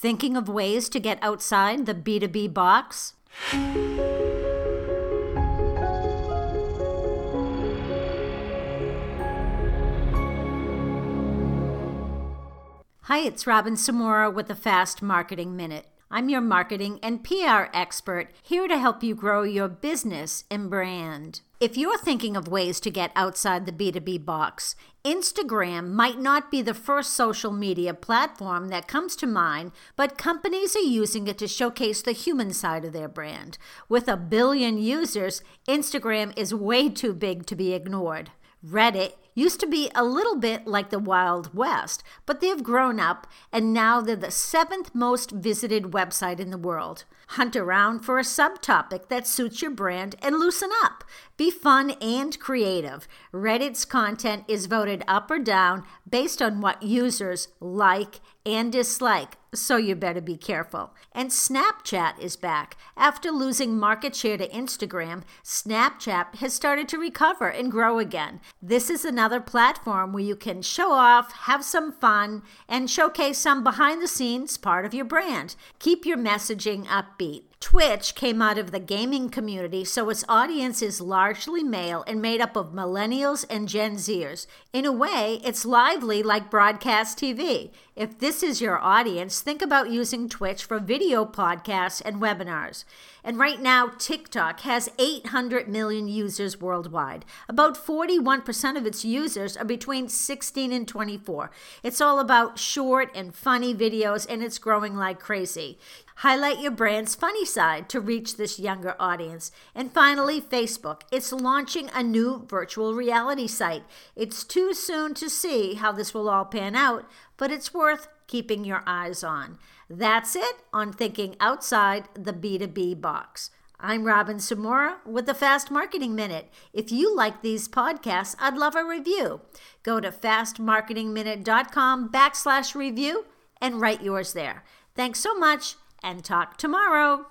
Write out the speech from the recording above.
Thinking of ways to get outside the B2B box? Hi, it's Robin Samora with the Fast Marketing Minute. I'm your marketing and PR expert here to help you grow your business and brand. If you're thinking of ways to get outside the B2B box, Instagram might not be the first social media platform that comes to mind, but companies are using it to showcase the human side of their brand. With a billion users, Instagram is way too big to be ignored. Reddit used to be a little bit like the Wild West, but they've grown up and now they're the seventh most visited website in the world. Hunt around for a subtopic that suits your brand and loosen up. Be fun and creative. Reddit's content is voted up or down based on what users like and dislike, so you better be careful. And Snapchat is back. After losing market share to Instagram, Snapchat has started to recover and grow again. This is another platform where you can show off, have some fun, and showcase some behind the scenes part of your brand. Keep your messaging upbeat. Twitch came out of the gaming community, so its audience is largely male and made up of millennials and Gen Zers. In a way, it's lively like broadcast TV. If this is your audience, think about using Twitch for video podcasts and webinars. And right now, TikTok has 800 million users worldwide. About 41% of its users are between 16 and 24. It's all about short and funny videos, and it's growing like crazy. Highlight your brand's funny side to reach this younger audience. And finally, Facebook. It's launching a new virtual reality site. It's too soon to see how this will all pan out, but it's worth keeping your eyes on. That's it on thinking outside the B2B box. I'm Robin Samora with the Fast Marketing Minute. If you like these podcasts, I'd love a review. Go to fastmarketingminute.com backslash review and write yours there. Thanks so much and talk tomorrow.